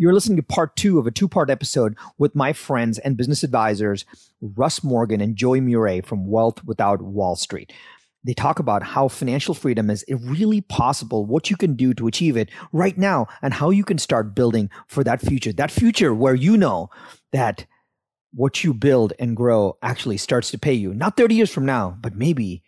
You're listening to part two of a two part episode with my friends and business advisors, Russ Morgan and Joey Mure from Wealth Without Wall Street. They talk about how financial freedom is really possible, what you can do to achieve it right now, and how you can start building for that future. That future where you know that what you build and grow actually starts to pay you, not 30 years from now, but maybe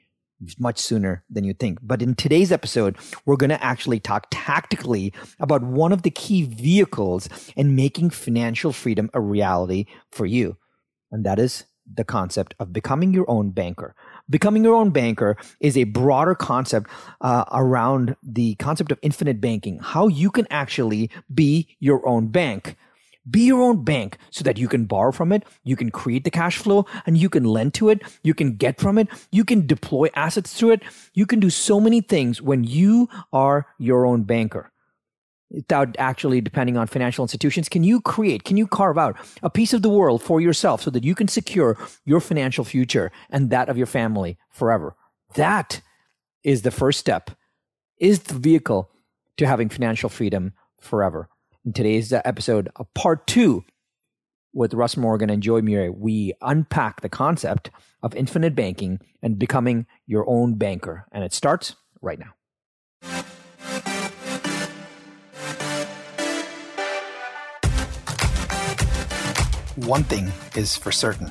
much sooner than you think. But in today's episode, we're going to actually talk tactically about one of the key vehicles in making financial freedom a reality for you. And that is the concept of becoming your own banker. Becoming your own banker is a broader concept uh, around the concept of infinite banking, how you can actually be your own bank. Be your own bank so that you can borrow from it, you can create the cash flow, and you can lend to it, you can get from it, you can deploy assets to it. You can do so many things when you are your own banker. Without actually depending on financial institutions, can you create, can you carve out a piece of the world for yourself so that you can secure your financial future and that of your family forever? That is the first step, is the vehicle to having financial freedom forever. In today's episode, a part two with Russ Morgan and Joey Mure, we unpack the concept of infinite banking and becoming your own banker. And it starts right now. One thing is for certain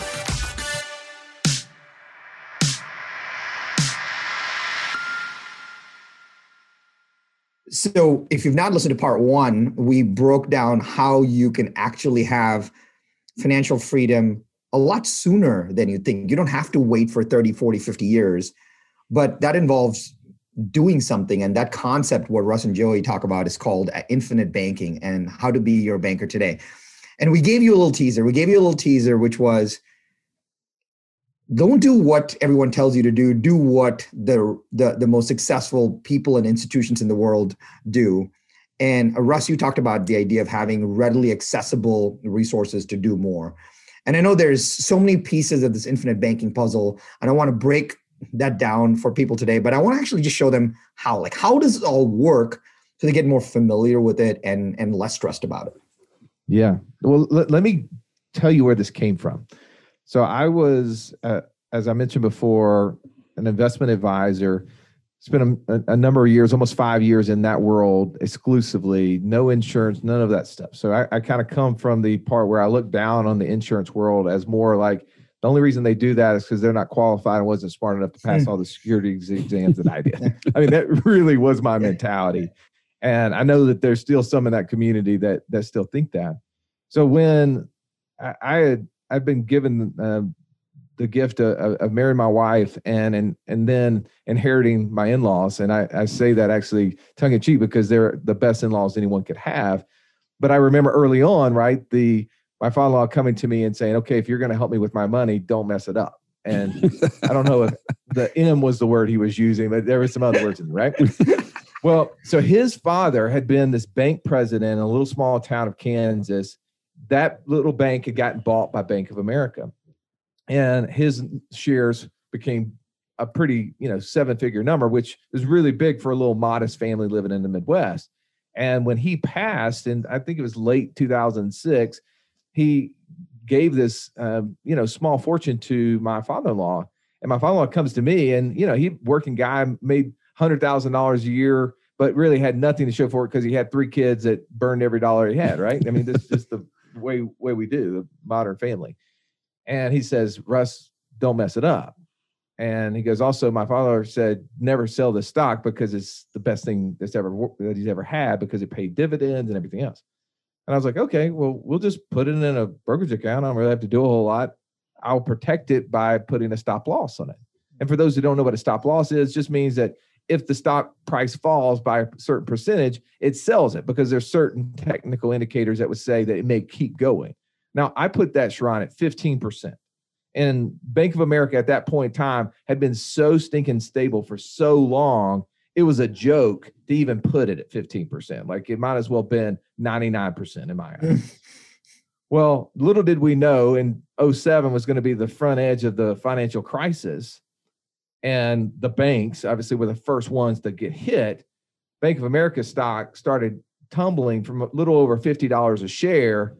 So, if you've not listened to part one, we broke down how you can actually have financial freedom a lot sooner than you think. You don't have to wait for 30, 40, 50 years, but that involves doing something. And that concept, what Russ and Joey talk about, is called uh, infinite banking and how to be your banker today. And we gave you a little teaser. We gave you a little teaser, which was don't do what everyone tells you to do. Do what the, the the most successful people and institutions in the world do. And uh, russ you talked about the idea of having readily accessible resources to do more. And i know there's so many pieces of this infinite banking puzzle and i want to break that down for people today but i want to actually just show them how. Like how does it all work so they get more familiar with it and and less stressed about it? Yeah. Well let, let me tell you where this came from so I was, uh, as I mentioned before, an investment advisor. Spent a, a, number of years, almost five years in that world exclusively. No insurance, none of that stuff. So I, I kind of come from the part where I look down on the insurance world as more like the only reason they do that is because they're not qualified and wasn't smart enough to pass hmm. all the security exams that I did. I mean, that really was my mentality. And I know that there's still some in that community that that still think that. So when I, I had I've been given uh, the gift of, of, marrying my wife and and and then inheriting my in-laws, and I, I say that actually tongue in cheek because they're the best in-laws anyone could have. But I remember early on, right, the my father-in-law coming to me and saying, "Okay, if you're going to help me with my money, don't mess it up." And I don't know if the M was the word he was using, but there were some other words in it, right? well, so his father had been this bank president in a little small town of Kansas that little bank had gotten bought by Bank of America, and his shares became a pretty you know seven figure number, which is really big for a little modest family living in the Midwest. And when he passed, and I think it was late 2006, he gave this um, you know small fortune to my father-in-law. And my father-in-law comes to me, and you know he working guy made hundred thousand dollars a year, but really had nothing to show for it because he had three kids that burned every dollar he had. Right? I mean, this is just the way way we do the modern family. And he says, Russ, don't mess it up. And he goes, also, my father said, never sell the stock because it's the best thing that's ever that he's ever had because it paid dividends and everything else. And I was like, okay, well, we'll just put it in a brokerage account. I don't really have to do a whole lot. I'll protect it by putting a stop loss on it. And for those who don't know what a stop loss is, just means that if the stock price falls by a certain percentage, it sells it because there's certain technical indicators that would say that it may keep going. Now, I put that Sharran at 15%. And Bank of America at that point in time had been so stinking stable for so long, it was a joke to even put it at 15%. Like it might as well been 99% in my eyes. well, little did we know in 07 was going to be the front edge of the financial crisis. And the banks obviously were the first ones to get hit. Bank of America stock started tumbling from a little over $50 a share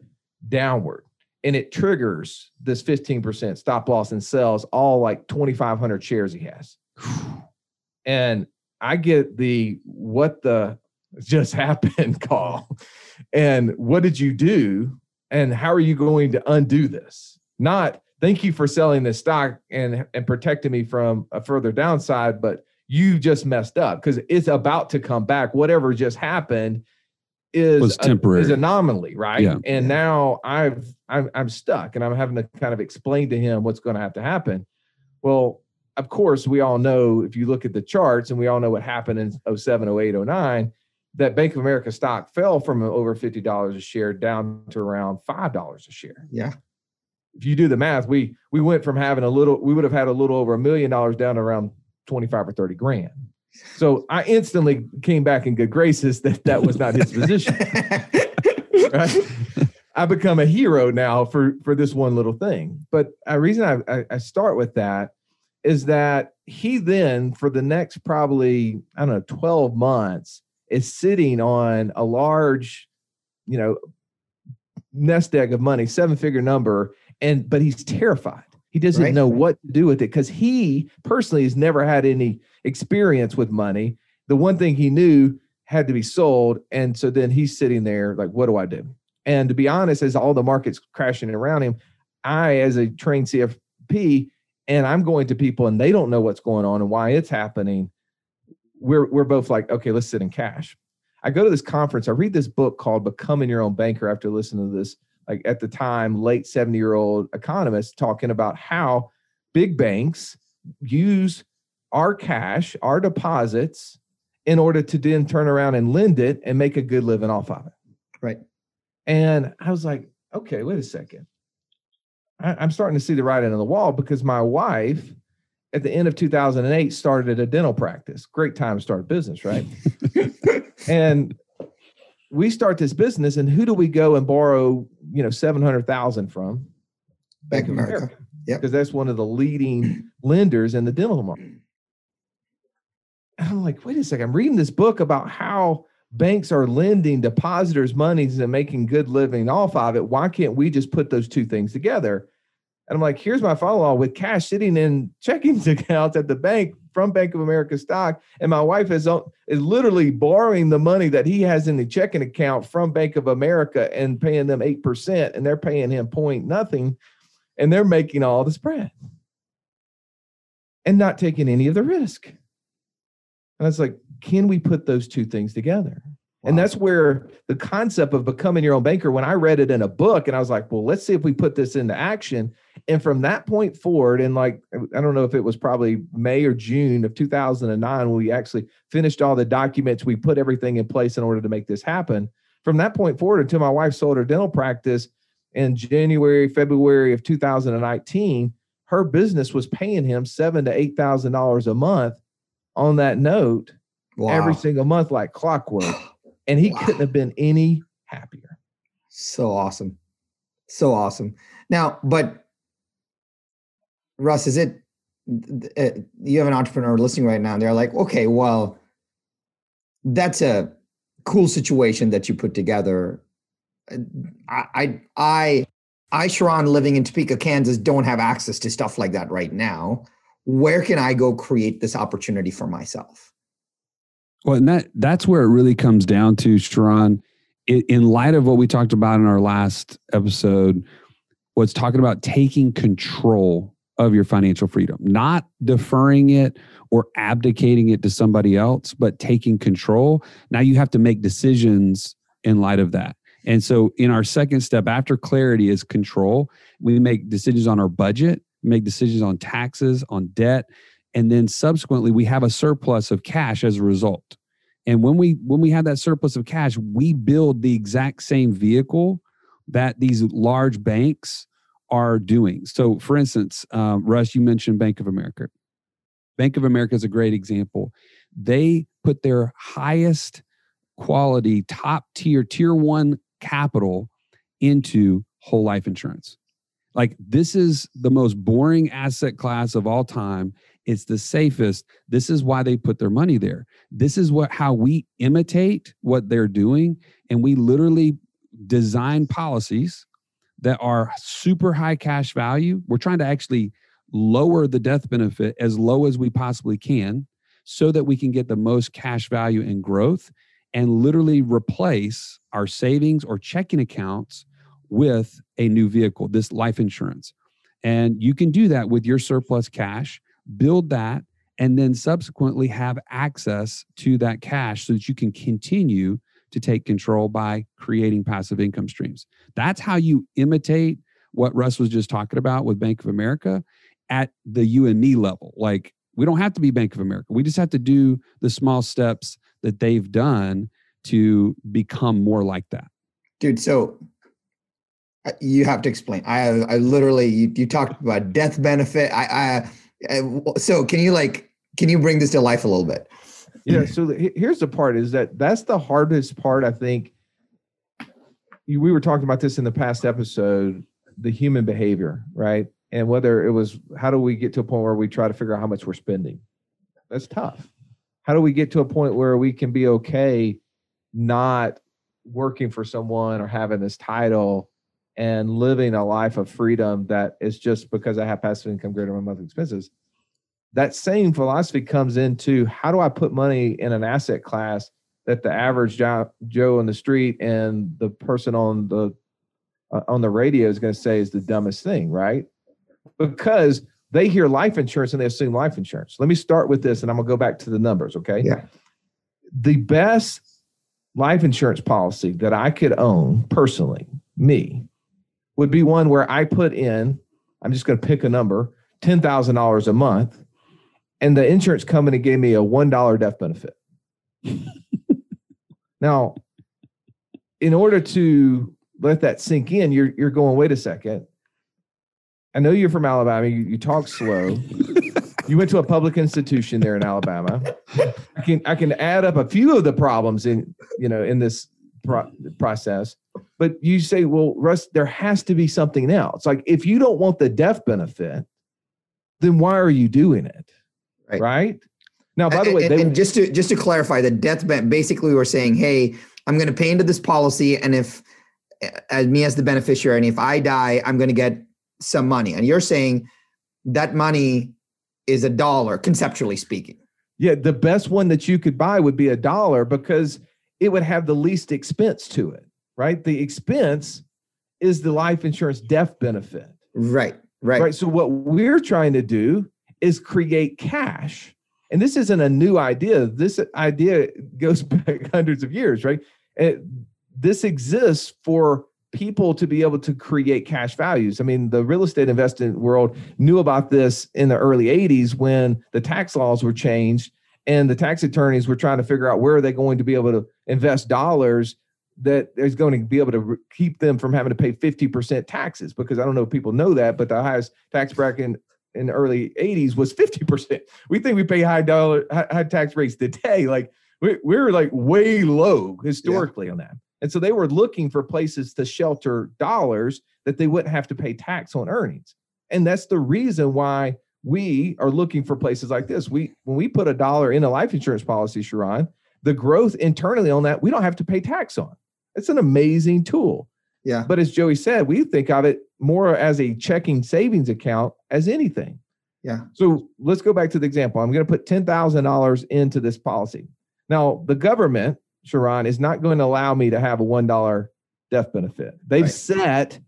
downward and it triggers this 15% stop loss and sells all like 2500 shares he has. And i get the what the just happened call and what did you do? And how are you going to undo this? Not thank you for selling this stock and and protecting me from a further downside but you just messed up because it's about to come back whatever just happened is was temporary. A, is anomaly, right? Yeah. And now I've I'm I'm stuck, and I'm having to kind of explain to him what's going to have to happen. Well, of course, we all know if you look at the charts, and we all know what happened in 07, 08, 09, that Bank of America stock fell from over fifty dollars a share down to around five dollars a share. Yeah. If you do the math, we we went from having a little, we would have had a little over a million dollars down to around 25 or 30 grand. So I instantly came back in good graces that that was not his position. right? I become a hero now for for this one little thing. But a reason I, I, I start with that is that he then for the next probably I don't know 12 months is sitting on a large, you know, nest egg of money, seven figure number, and but he's terrified. He doesn't right. know what to do with it because he personally has never had any experience with money. The one thing he knew had to be sold. And so then he's sitting there like, what do I do? And to be honest, as all the markets crashing around him, I, as a trained CFP, and I'm going to people and they don't know what's going on and why it's happening. We're we're both like, okay, let's sit in cash. I go to this conference. I read this book called Becoming Your Own Banker after listening to this like at the time late 70 year old economist talking about how big banks use our cash our deposits in order to then turn around and lend it and make a good living off of it. Right. And i was like okay wait a second. I, i'm starting to see the writing on the wall because my wife at the end of 2008 started a dental practice. Great time to start a business right? And we start this business and who do we go and borrow you know 700,000 from? Bank of America, America. yeah because that's one of the leading lenders in the dental market and I'm like wait a second I'm reading this book about how banks are lending depositors monies and making good living off of it. Why can't we just put those two things together? And I'm like, here's my follow on with cash sitting in checking accounts at the bank from Bank of America stock. And my wife is, is literally borrowing the money that he has in the checking account from Bank of America and paying them 8%. And they're paying him point nothing. And they're making all the spread and not taking any of the risk. And it's like, can we put those two things together? And that's where the concept of becoming your own banker, when I read it in a book and I was like, well, let's see if we put this into action. And from that point forward, and like, I don't know if it was probably May or June of 2009 when we actually finished all the documents, we put everything in place in order to make this happen. From that point forward until my wife sold her dental practice in January, February of 2019, her business was paying him seven to eight thousand dollars a month on that note wow. every single month, like clockwork. and he wow. couldn't have been any happier. So awesome. So awesome. Now, but Russ, is it uh, you have an entrepreneur listening right now and they're like, "Okay, well, that's a cool situation that you put together." I I I, I Sharran living in Topeka, Kansas don't have access to stuff like that right now. Where can I go create this opportunity for myself? Well, and that that's where it really comes down to, Sharran. In light of what we talked about in our last episode, was talking about taking control of your financial freedom, not deferring it or abdicating it to somebody else, but taking control. Now you have to make decisions in light of that. And so, in our second step after clarity is control, we make decisions on our budget, make decisions on taxes, on debt, and then subsequently we have a surplus of cash as a result and when we when we have that surplus of cash we build the exact same vehicle that these large banks are doing. So, for instance, um, Russ, you mentioned Bank of America. Bank of America is a great example. They put their highest quality, top tier, tier one capital into whole life insurance. Like, this is the most boring asset class of all time. It's the safest. This is why they put their money there. This is what how we imitate what they're doing and we literally design policies that are super high cash value. We're trying to actually lower the death benefit as low as we possibly can so that we can get the most cash value and growth and literally replace our savings or checking accounts with a new vehicle, this life insurance. And you can do that with your surplus cash, build that, and then subsequently have access to that cash so that you can continue to take control by creating passive income streams. That's how you imitate what Russ was just talking about with Bank of America at the you and me level. Like, we don't have to be Bank of America. We just have to do the small steps that they've done to become more like that. Dude, so uh, you have to explain. I I literally you, you talked about death benefit. I, I, I so can you like can you bring this to life a little bit? Yeah. So the, here's the part: is that that's the hardest part. I think we were talking about this in the past episode. The human behavior, right? And whether it was how do we get to a point where we try to figure out how much we're spending? That's tough. How do we get to a point where we can be okay not working for someone or having this title and living a life of freedom that is just because I have passive income greater than my monthly expenses? That same philosophy comes into how do I put money in an asset class that the average Joe in the street and the person on the uh, on the radio is going to say is the dumbest thing, right? Because they hear life insurance and they assume life insurance. Let me start with this, and I'm gonna go back to the numbers. Okay. Yeah. The best life insurance policy that I could own personally, me, would be one where I put in. I'm just going to pick a number, ten thousand dollars a month and the insurance company gave me a one dollar death benefit. now, in order to let that sink in, you're you're going, wait a second. I know you're from Alabama. You, you talk slow. you went to a public institution there in Alabama. I can I can add up a few of the problems in you know in this pro- process, but you say, well, Russ, there has to be something else. Like if you don't want the death benefit, then why are you doing it? Right? right? Now, by the way, and, and just to just to clarify, the death benefit basically we're saying, hey, I'm going to pay into this policy, and if as me as the beneficiary, and if I die, I'm going to get some money. And you're saying that money is a dollar, conceptually speaking. Yeah, the best one that you could buy would be a dollar because it would have the least expense to it, right? The expense is the life insurance death benefit. Right, right. Right. So what we're trying to do is create cash. And this isn't a new idea. This idea goes back hundreds of years, right? It, this exists for people to be able to create cash values. I mean, the real estate investing world knew about this in the early 80s when the tax laws were changed and the tax attorneys were trying to figure out where are they going to be able to invest dollars that is going to be able to keep them from having to pay 50% taxes because I don't know if people know that, but the highest tax bracket in the early 80s was 50%. We think we pay high dollar high tax rates today. Like we, we're like way low historically yeah. on that. And so they were looking for places to shelter dollars that they wouldn't have to pay tax on earnings. And that's the reason why we are looking for places like this. We when we put a dollar in a life insurance policy, Sharran, the growth internally on that, we don't have to pay tax on. It's an amazing tool. Yeah. But as Joey said, we think of it more as a checking savings account as anything. Yeah. So let's go back to the example. I'm going to put $10,000 into this policy. Now, the government, Sharran, is not going to allow me to have a $1 death benefit. They've right. set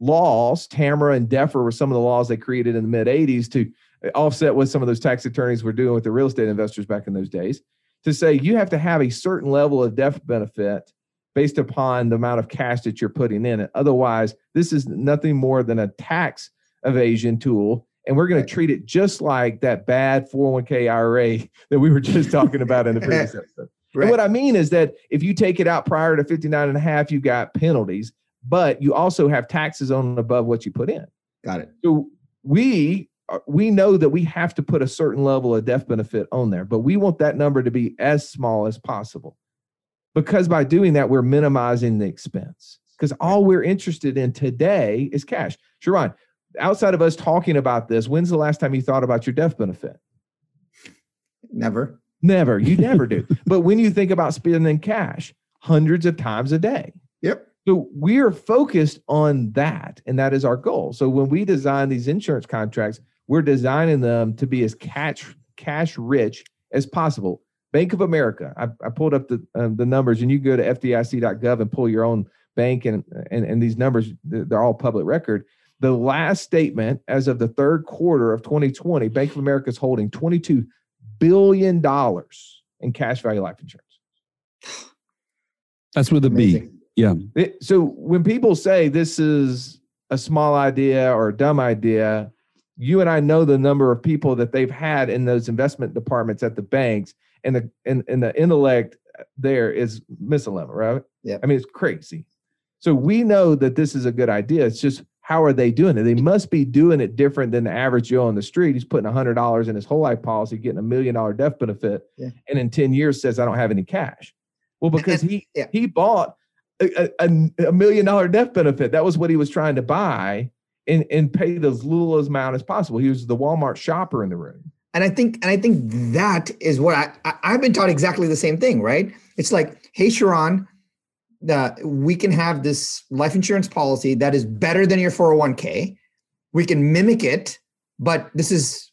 laws, TAMRA and DEFRA were some of the laws they created in the mid 80s to offset what some of those tax attorneys were doing with the real estate investors back in those days to say you have to have a certain level of death benefit based upon the amount of cash that you're putting in it. Otherwise, this is nothing more than a tax evasion tool. And we're going to treat it just like that bad 401k IRA that we were just talking about in the previous episode. Right. And what I mean is that if you take it out prior to 59 and a half, you got penalties. but you also have taxes on and above what you put in. Got it. So we uh, we know that we have to put a certain level of death benefit on there, but we want that number to be as small as possible. Because by doing that, we're minimizing the expense. Because all we're interested in today is cash. Sharran, outside of us talking about this, when's the last time you thought about your death benefit? Never. Never. You never do. But when you think about spending cash, hundreds of times a day. Yep. So we are focused on that, and that is our goal. So when we design these insurance contracts, we're designing them to be as cash cash rich as possible. Bank of America, I, I pulled up the um, the numbers, and you go to FDIC.gov and pull your own bank, and and and these numbers they're all public record. The last statement, as of the third quarter of 2020, Bank of America is holding 22 billion dollars in cash value life insurance. That's with a B. Yeah. It, so when people say this is a small idea or a dumb idea, you and I know the number of people that they've had in those investment departments at the banks, and the and, and the intellect there is misalignment, right? Yeah. I mean, it's crazy. So we know that this is a good idea. It's just how are they doing it? They must be doing it different than the average Joe on the street. He's putting hundred dollars in his whole life policy, getting a million dollar death benefit, yeah. and in ten years says I don't have any cash. Well, because he yeah. he bought a, a, a, million dollar death benefit. That was what he was trying to buy and, and pay as little amount as possible. He was the Walmart shopper in the room. And I think, and I think that is what I, I have been taught exactly the same thing, right? It's like, hey, Sharran, uh, we can have this life insurance policy that is better than your 401k. We can mimic it, but this is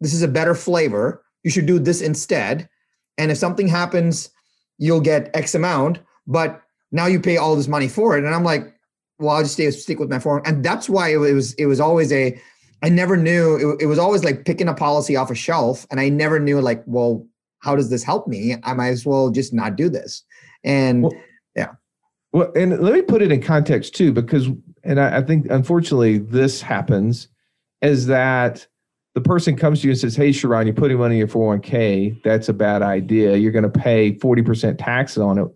this is a better flavor. You should do this instead. And if something happens, you'll get X amount. But now you pay all this money for it. And I'm like, well, I'll just stay stick with my form. And that's why it was it was always a I never knew it, it was always like picking a policy off a shelf. And I never knew like, well, how does this help me? I might as well just not do this. And well. Well, and let me put it in context too, because and I, I think unfortunately this happens is that the person comes to you and says, Hey, Sharran, you're putting money in your 401k. That's a bad idea. You're going to pay 40% taxes on it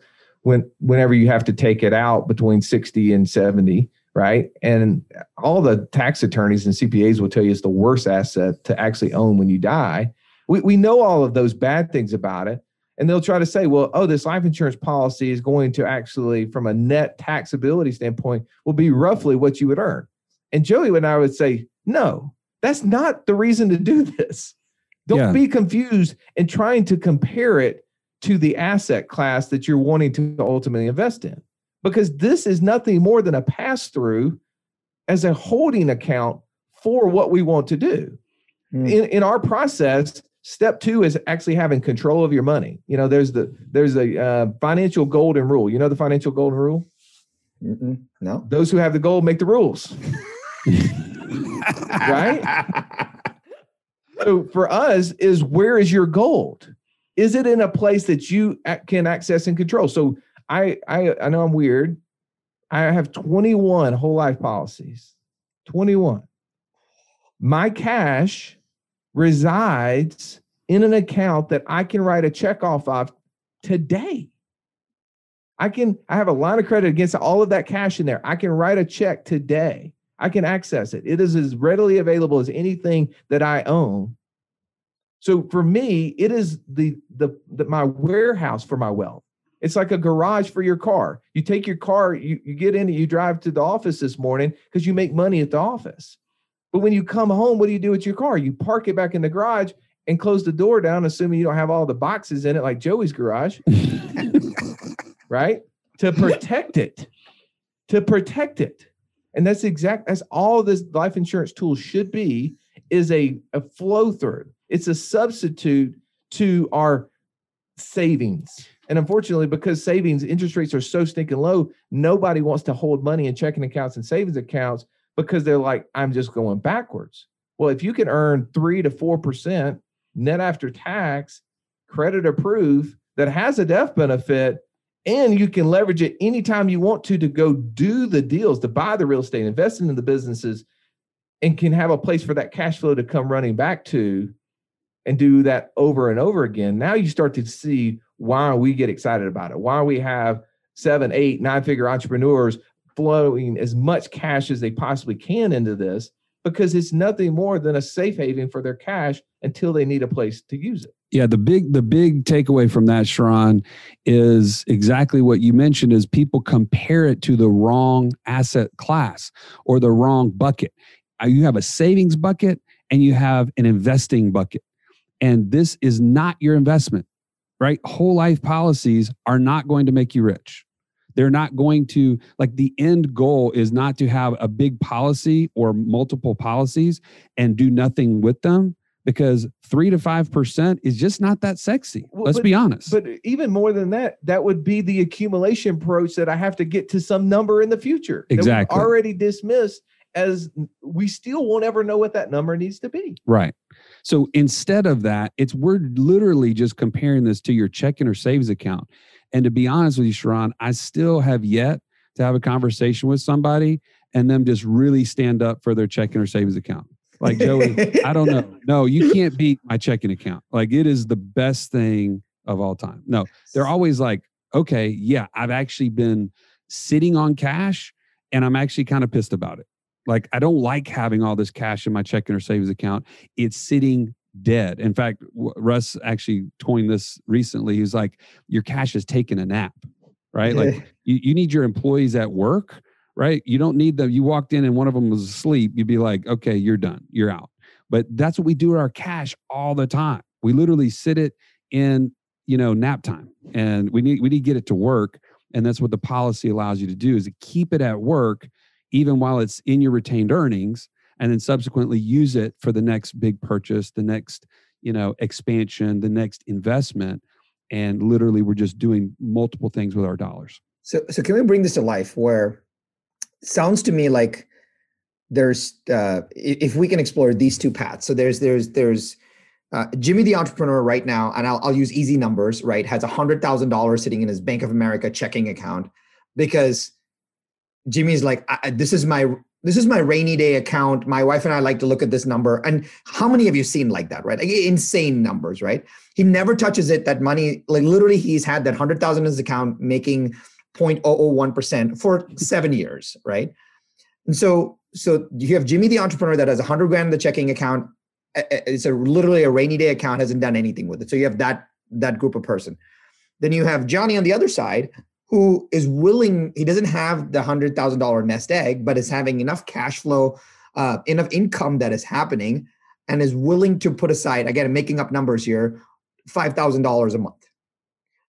when whenever you have to take it out between 60 and 70 right and all the tax attorneys and cpas will tell you it's the worst asset to actually own when you die we, we know all of those bad things about it and they'll try to say well oh this life insurance policy is going to actually from a net taxability standpoint will be roughly what you would earn and joey and i would say no that's not the reason to do this don't yeah. be confused in trying to compare it to the asset class that you're wanting to ultimately invest in. Because this is nothing more than a pass through as a holding account for what we want to do. Mm. In, in our process, step two is actually having control of your money. You know, there's the there's a uh, financial golden rule. You know the financial golden rule? Mm-mm, no. Those who have the gold make the rules. right? so for us is where is your gold? is it in a place that you can access and control? So I I, I know I'm weird. I have 21 whole life policies. 21. My cash resides in an account that I can write a check off of today. I can I have a line of credit against all of that cash in there. I can write a check today. I can access it. It is as readily available as anything that I own. So for me, it is the, the the my warehouse for my wealth. It's like a garage for your car. You take your car, you, you get in it, you drive to the office this morning because you make money at the office. But when you come home, what do you do with your car? You park it back in the garage and close the door down, assuming you don't have all the boxes in it like Joey's garage. right? To protect it. To protect it. And that's exact that's all this life insurance tool should be is a, a flow through. It's a substitute to our savings. And unfortunately, because savings interest rates are so stinking low, nobody wants to hold money in checking accounts and savings accounts because they're like, I'm just going backwards. Well, if you can earn three to four percent net after tax, credit approved, that has a death benefit, and you can leverage it anytime you want to to go do the deals, to buy the real estate, invest in the businesses, and can have a place for that cash flow to come running back to and do that over and over again, now you start to see why we get excited about it. Why we have seven, eight, nine figure entrepreneurs flowing as much cash as they possibly can into this because it's nothing more than a safe haven for their cash until they need a place to use it. Yeah, the big the big takeaway from that, Sharran, is exactly what you mentioned is people compare it to the wrong asset class or the wrong bucket. Uh, you have a savings bucket and you have an investing bucket. And this is not your investment, right? Whole life policies are not going to make you rich. They're not going to, like, the end goal is not to have a big policy or multiple policies and do nothing with them because three to five percent is just not that sexy. Well, Let's but, be honest. But even more than that, that would be the accumulation approach that I have to get to some number in the future. Exactly. already dismissed as we still won't ever know what that number needs to be. Right. So instead of that, it's we're literally just comparing this to your checking or savings account. And to be honest with you, Sharran, I still have yet to have a conversation with somebody and them just really stand up for their checking or savings account. Like Joey, I don't know. No, you can't beat my checking account. Like it is the best thing of all time. No, they're always like, okay, yeah, I've actually been sitting on cash and I'm actually kind of pissed about it. Like I don't like having all this cash in my checking or savings account. It's sitting dead. In fact, Russ actually coined this recently. He's like, your cash is taking a nap, right? Like you, you need your employees at work, right? You don't need them. You walked in and one of them was asleep. You'd be like, okay, you're done. You're out. But that's what we do with our cash all the time. We literally sit it in, you know, nap time and we need, we need to get it to work. And that's what the policy allows you to do is to keep it at work, even while it's in your retained earnings and then subsequently use it for the next big purchase, the next, you know, expansion, the next investment. And literally we're just doing multiple things with our dollars. So so can we bring this to life where sounds to me like there's uh, if we can explore these two paths. So there's there's there's uh, Jimmy the entrepreneur right now, and I'll, I'll use easy numbers. Right, has a hundred thousand dollars sitting in his Bank of America checking account because Jimmy's like, this is my this is my rainy day account. My wife and I like to look at this number. And how many have you seen like that, right? Like insane numbers, right? He never touches it. That money, like literally, he's had that hundred thousand in his account, making 0.001 percent for seven years, right? And so, so you have Jimmy the entrepreneur that has a hundred grand in the checking account. It's a literally a rainy day account, hasn't done anything with it. So you have that that group of person. Then you have Johnny on the other side who is willing, he doesn't have the $100,000 nest egg, but is having enough cash flow, uh, enough income that is happening, and is willing to put aside, again, I'm making up numbers here, $5,000 a month.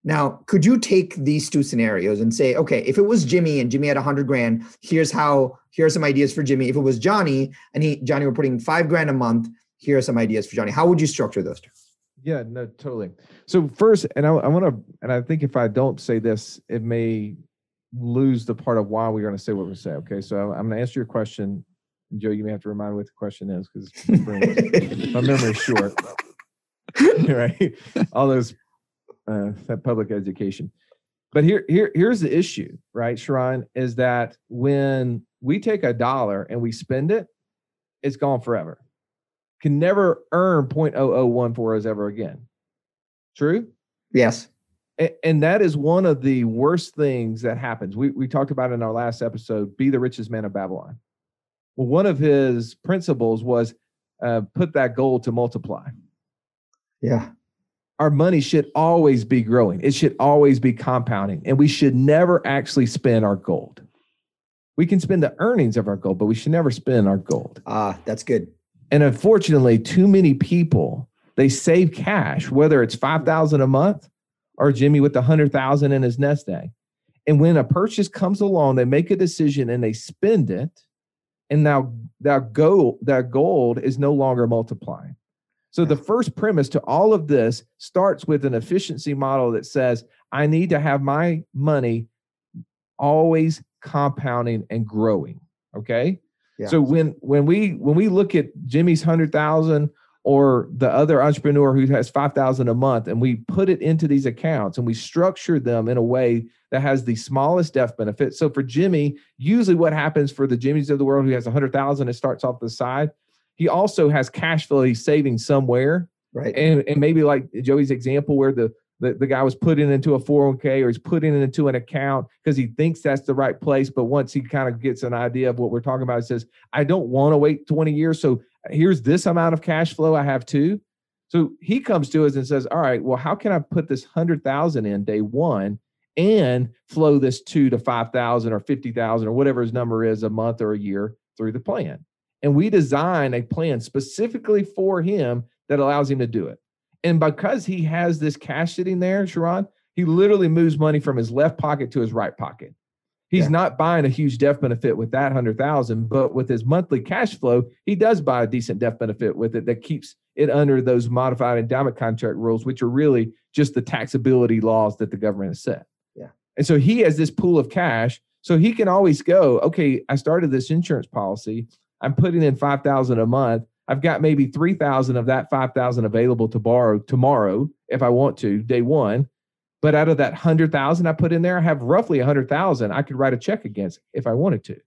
Now, could you take these two scenarios and say, okay, if it was Jimmy and Jimmy had a 100 grand, here's how, here are some ideas for Jimmy. If it was Johnny and he, Johnny were putting five grand a month, here are some ideas for Johnny. How would you structure those two? Yeah, no, totally. So first, and I, I want to, and I think if I don't say this, it may lose the part of why we're going to say what we say. Okay, so I'm going to answer your question. Joe, you may have to remind me what the question is because my memory is short. right, all those uh, that public education. But here, here, here's the issue, right, Sharran, is that when we take a dollar and we spend it, it's gone forever can never earn 0.0014 for us ever again. True? Yes. And, and that is one of the worst things that happens. We, we talked about in our last episode, Be the Richest Man of Babylon. Well, one of his principles was uh, put that goal to multiply. Yeah. Our money should always be growing, it should always be compounding, and we should never actually spend our gold. We can spend the earnings of our gold, but we should never spend our gold. Ah, that's good. And unfortunately, too many people they save cash, whether it's five thousand a month or Jimmy with the hundred thousand in his nest egg. And when a purchase comes along, they make a decision and they spend it, and now that gold that gold is no longer multiplying. So the first premise to all of this starts with an efficiency model that says I need to have my money always compounding and growing. Okay. So when when we when we look at Jimmy's hundred thousand or the other entrepreneur who has five thousand a month, and we put it into these accounts and we structure them in a way that has the smallest death benefit. So for Jimmy, usually what happens for the Jimmys of the world who has a hundred thousand, it starts off the side. He also has cash flow he's saving somewhere. Right. And and maybe like Joey's example where the the, the guy was putting into a 401k or he's putting it into an account because he thinks that's the right place. But once he kind of gets an idea of what we're talking about, he says, I don't want to wait 20 years. So here's this amount of cash flow I have too. So he comes to us and says, All right, well, how can I put this hundred thousand in day one and flow this two to five thousand or fifty thousand or whatever his number is a month or a year through the plan? And we design a plan specifically for him that allows him to do it. And because he has this cash sitting there, Sharran, he literally moves money from his left pocket to his right pocket. He's yeah. not buying a huge death benefit with that hundred thousand, but with his monthly cash flow, he does buy a decent death benefit with it that keeps it under those modified endowment contract rules, which are really just the taxability laws that the government has set. Yeah. And so he has this pool of cash. So he can always go, okay, I started this insurance policy. I'm putting in 5,000 a month. I've got maybe 3,000 of that 5,000 available to borrow tomorrow if I want to, day one. But out of that 100,000 I put in there, I have roughly 100,000 I could write a check against if I wanted to.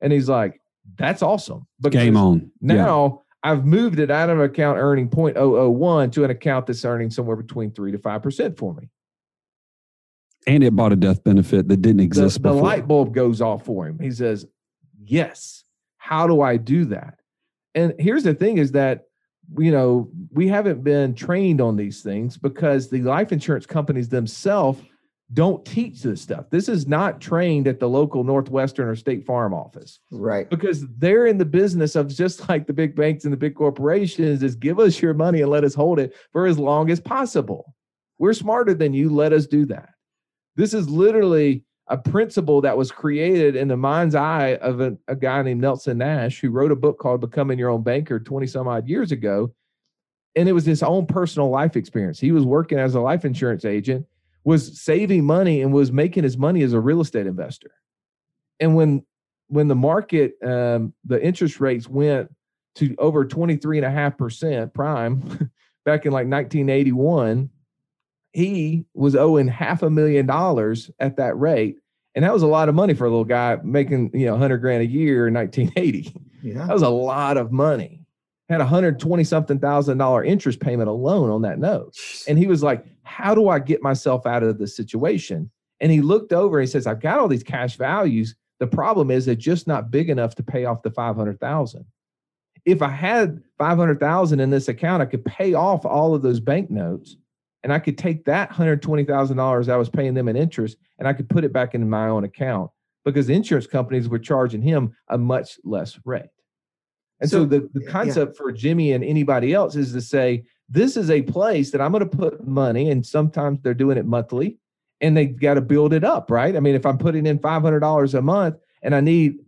And he's like, that's awesome. Game on. Now yeah. I've moved it out of an account earning 0.001 to an account that's earning somewhere between 3 to 5% for me. And it bought a death benefit that didn't exist the, the light bulb goes off for him. He says, Yes. How do I do that? And here's the thing is that, you know, we haven't been trained on these things because the life insurance companies themselves don't teach this stuff. This is not trained at the local Northwestern or State Farm office. Right. Because they're in the business of just like the big banks and the big corporations is give us your money and let us hold it for as long as possible. We're smarter than you. Let us do that. This is literally a principle that was created in the mind's eye of a, a guy named Nelson Nash, who wrote a book called Becoming Your Own Banker 20 some odd years ago. And it was his own personal life experience. He was working as a life insurance agent, was saving money, and was making his money as a real estate investor. And when when the market, um, the interest rates went to over 23.5% prime back in like 1981, he was owing half a million dollars at that rate. And that was a lot of money for a little guy making, you know, 100 grand a year in 1980. Yeah. That was a lot of money. Had 120 something thousand dollar interest payment alone on that note. And he was like, How do I get myself out of this situation? And he looked over and he says, I've got all these cash values. The problem is they're just not big enough to pay off the 500,000. If I had 500,000 in this account, I could pay off all of those bank notes and I could take that $120,000 I was paying them in interest and I could put it back into my own account because the insurance companies were charging him a much less rate. And so, so the, the concept yeah. for Jimmy and anybody else is to say, this is a place that I'm going to put money, and sometimes they're doing it monthly and they've got to build it up, right? I mean, if I'm putting in $500 a month and I need,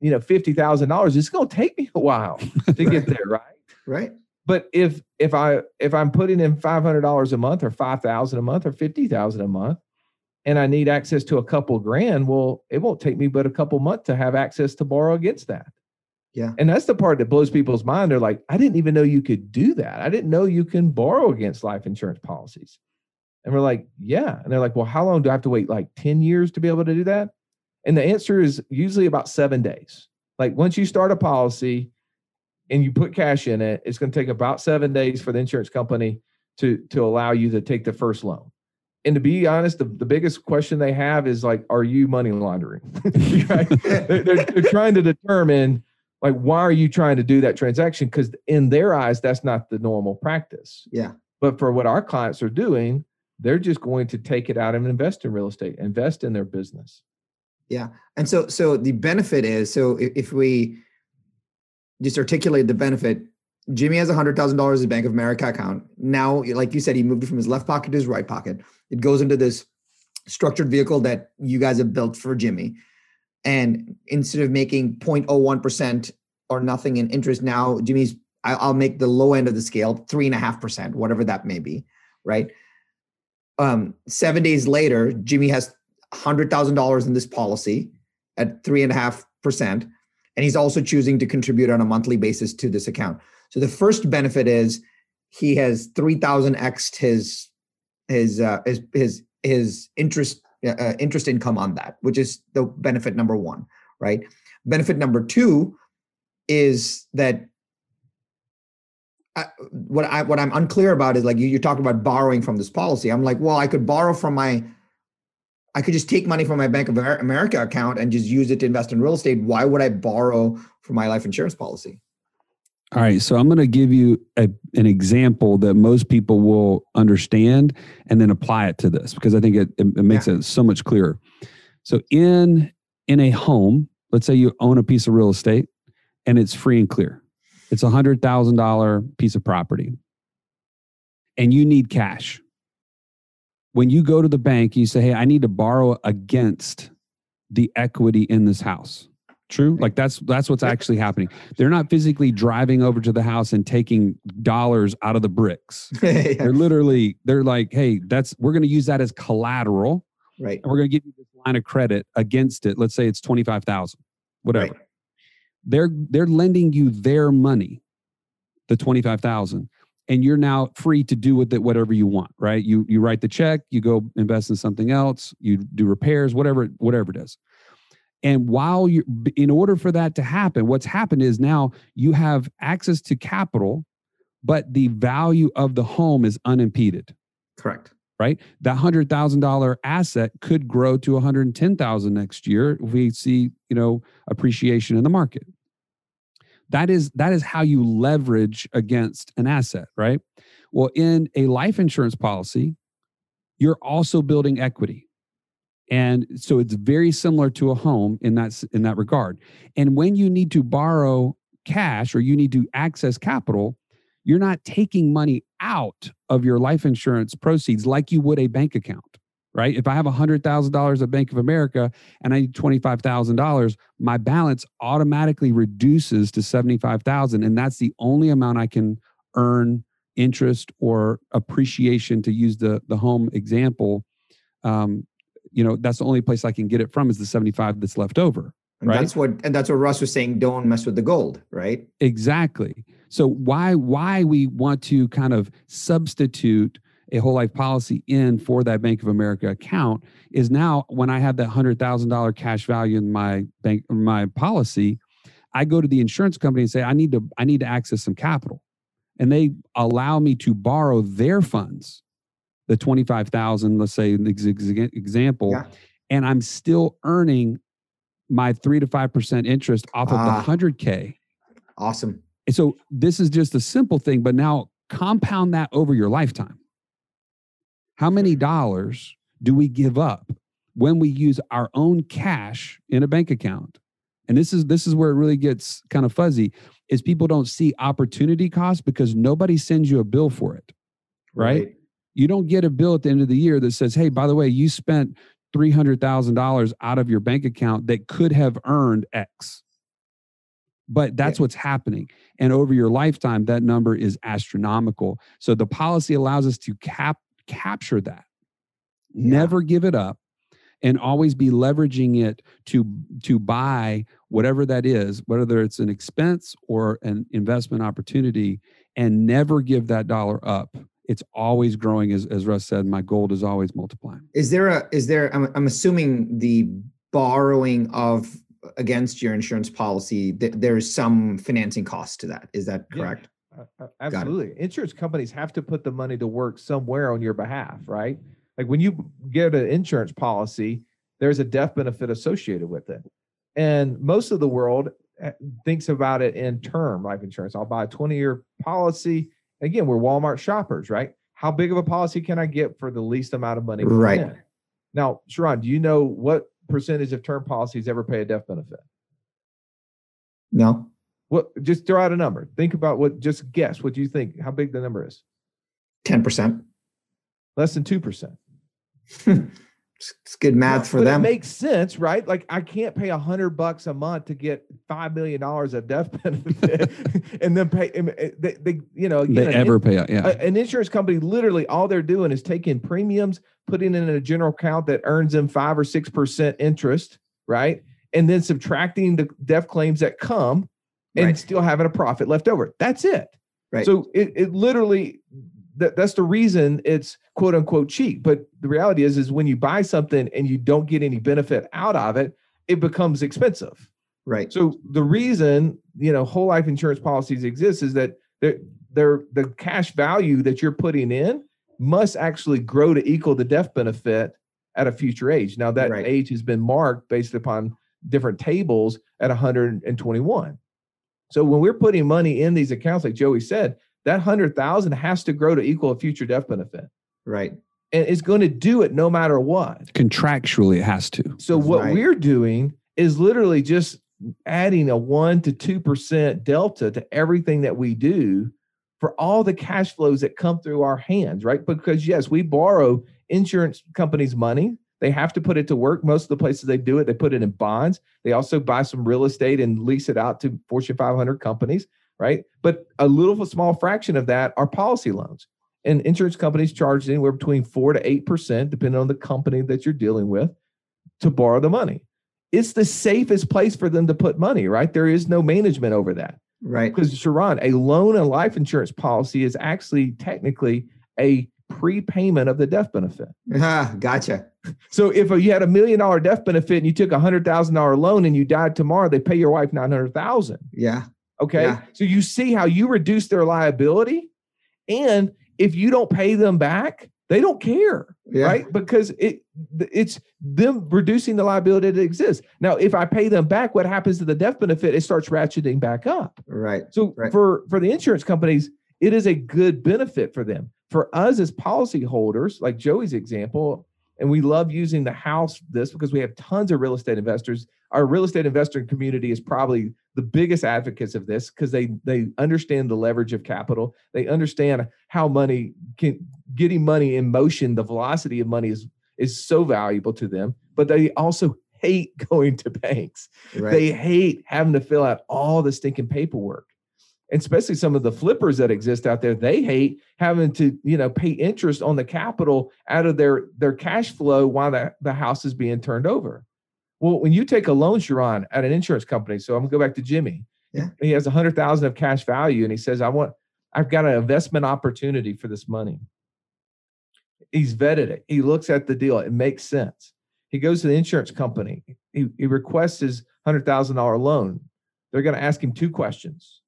you know, $50,000, it's going to take me a while to get there, right? Right. But if if I if I'm putting in five hundred dollars a month or five thousand a month or fifty thousand a month, and I need access to a couple grand, well, it won't take me but a couple months to have access to borrow against that. Yeah. And that's the part that blows people's mind. They're like, I didn't even know you could do that. I didn't know you can borrow against life insurance policies. And we're like, yeah. And they're like, well, how long do I have to wait? Like 10 years to be able to do that? And the answer is usually about seven days. Like once you start a policy, and you put cash in it, it's going to take about seven days for the insurance company to to allow you to take the first loan. And to be honest, the, the biggest question they have is like, are you money laundering? they're, they're, they're trying to determine like why are you trying to do that transaction? Because in their eyes, that's not the normal practice. Yeah. But for what our clients are doing, they're just going to take it out and invest in real estate, invest in their business. Yeah. And so so the benefit is so if we just articulate the benefit. Jimmy has $100,000 in Bank of America account. Now, like you said, he moved it from his left pocket to his right pocket. It goes into this structured vehicle that you guys have built for Jimmy. And instead of making 0.01% or nothing in interest, now Jimmy's, I'll make the low end of the scale, three and a half percent, whatever that may be, right? Um, seven days later, Jimmy has $100,000 in this policy at three and he's also choosing to contribute on a monthly basis to this account. So the first benefit is he has 3000 x his his uh, his his his interest uh, uh, interest income on that, which is the benefit number 1, right? Benefit number 2 is that I, what I what I'm unclear about is like you, you're talking about borrowing from this policy. I'm like, well, I could borrow from my, I could just take money from my Bank of America account and just use it to invest in real estate. Why would I borrow from my life insurance policy? All right, so I'm going to give you a, an example that most people will understand and then apply it to this because I think it, it, makes yeah. it so much clearer. So in in a home, let's say you own a piece of real estate and it's free and clear. It's a hundred thousand dollar piece of property, and you need cash. When you go to the bank, you say, "Hey, I need to borrow against the equity in this house." True. Like that's that's what's actually happening. They're not physically driving over to the house and taking dollars out of the bricks. yeah. They're literally they're like, hey, that's we're going to use that as collateral. Right. And we're going to give you this line of credit against it. Let's say it's twenty five thousand, whatever. Right. They're they're lending you their money, the twenty five thousand, and you're now free to do with it whatever you want. Right. You you write the check. You go invest in something else. You do repairs. Whatever whatever it is. And while you, in order for that to happen, what's happened is now you have access to capital, but the value of the home is unimpeded. Correct. Right. That hundred thousand dollar asset could grow to one hundred ten thousand next year if we see, you know, appreciation in the market. That is that is how you leverage against an asset, right? Well, in a life insurance policy, you're also building equity. And so it's very similar to a home in that in that regard. And when you need to borrow cash or you need to access capital you're not taking money out of your life insurance proceeds like you would a bank account right? If i have $100000 at bank of america and i need $25000 my balance automatically reduces to 75000 and that's the only amount i can earn interest or appreciation to use the the home example um, you know that's the only place i can get it from is the 75 that's left over and right? that's what and that's what russ was saying don't mess with the gold right? Exactly. So why why we want to kind of substitute a whole life policy in for that bank of america account is now when i have that $100000 cash value in my bank my policy i go to the insurance company and say i need to i need to access some capital and they allow me to borrow their funds the 25,000, let's say an example, yeah. and I'm still earning my three to 5% interest off of the 100K. Ah. Awesome. And so this is just a simple thing, but now compound that over your lifetime. How many dollars do we give up when we use our own cash in a bank account? And this is this is where it really gets kind of fuzzy is people don't see opportunity cost because nobody sends you a bill for it. right? right you don't get a bill at the end of the year that says, hey, by the way, you spent $300,000 out of your bank account that could have earned X. But that's what's happening. And over your lifetime, that number is astronomical. So the policy allows us to cap capture that. Yeah. Never give it up and always be leveraging it to to buy whatever that is whether it's an expense or an investment opportunity and never give that dollar up. It's always growing as, as russ said my gold is always multiplying. Is there a is there i'm, I'm assuming the borrowing of against your insurance policy th- there's some financing cost to that. Is that correct absolutely insurance companies have to put the money to work somewhere on your behalf right like when you get an insurance policy there's a death benefit associated with it and most of the world uh, thinks about it in term life insurance i'll buy a 20 year policy Again, we're Walmart shoppers, right? How big of a policy can I get for the least amount of money? Right. In? Now, Sharran, do you know what percentage of term policies ever pay a death benefit? No. What? Just throw out a number. Think about what. Just guess. What do you think? How big the number is? Ten percent. Less than two percent. It's good math for them. It makes sense, right? Like I can't pay a hundred bucks a month to get five million dollars of death benefit, and then pay. Eh, they, they you know, again, they ever an, pay out. Yeah, an insurance company literally all they're doing is taking premiums, putting in a general account that earns them five or six percent interest, right? And then subtracting the death claims that come, and right. still having a profit left over. That's it. Right. So it, it literally that, that's the reason it's quote unquote cheap. But the reality is, is when you buy something and you don't get any benefit out of it, it becomes expensive. Right. So the reason you know whole life insurance policies exist is that their the cash value that you're putting in must actually grow to equal the death benefit at a future age. Now that Right. age has been marked based upon different tables at 121. So when we're putting money in these accounts, like Joey said, that hundred thousand has to grow to equal a future death benefit, Right. and it's going to do it no matter what. Contractually, it has to. So what Right. we're doing is literally just adding a one to two percent delta to everything that we do for all the cash flows that come through our hands, right? Because yes, we borrow insurance companies' money. They have to put it to work. Most of the places they do it, they put it in bonds. They also buy some real estate and lease it out to Fortune 500 companies, right? But a little small fraction of that are policy loans. And insurance companies charge anywhere between four to eight percent, depending on the company that you're dealing with, to borrow the money. It's the safest place for them to put money, right? There is no management over that. Right. Because Sharran, a loan and life insurance policy is actually technically a prepayment of the death benefit. Ah, gotcha. So if you had a million dollar death benefit and you took a hundred thousand dollar loan and you died tomorrow, they pay your wife nine hundred thousand. Yeah. Okay. Yeah. So you see how you reduce their liability. And if you don't pay them back, they don't care Yeah. right? Because it it's them reducing the liability that exists. Now, if I pay them back, what happens to the death benefit? It starts ratcheting back up. Right. So Right. for for the insurance companies, it is a good benefit for them. For us as policyholders, like Joey's example, and we love using the house this because we have tons of real estate investors. Our real estate investor community is probably the biggest advocates of this because they they understand the leverage of capital. They understand how money can getting money in motion, the velocity of money is is so valuable to them, but they also hate going to banks. Right. They hate having to fill out all the stinking paperwork. And especially some of the flippers that exist out there, they hate having to, you know, pay interest on the capital out of their their cash flow while the, the house is being turned over. Well, when you take a loan, Sharran, at an insurance company, so I'm gonna go back to Jimmy. Yeah. He has a hundred thousand of cash value and he says, I want, I've got an investment opportunity for this money. He's vetted it. He looks at the deal. It makes sense. He goes to the insurance company. He, he requests his hundred thousand dollar loan. They're going to ask him two questions.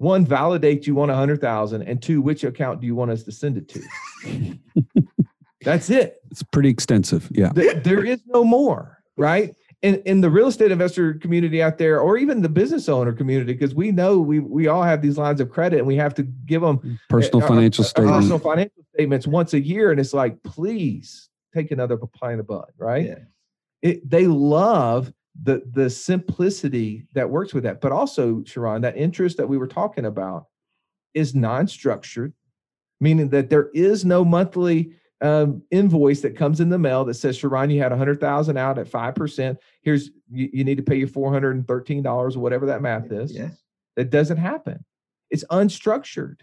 One, validate you want a hundred thousand, and two, which account do you want us to send it to? That's it. It's pretty extensive. Yeah. Th- there is no more, right? In in the real estate investor community out there, or even the business owner community, because we know we we all have these lines of credit, and we have to give them Personal uh, financial uh, statement. personal financial statements once a year, and it's like, please take another pint of bud, right? Yeah. It, they love the the simplicity that works with that, but also, Sharran, that interest that we were talking about is non-structured, meaning that there is no monthly um, invoice that comes in the mail that says, Sharran, you had a hundred thousand out at five percent. Here's you, you need to pay your four hundred and thirteen dollars or whatever that math is. Yeah. That doesn't happen. It's unstructured.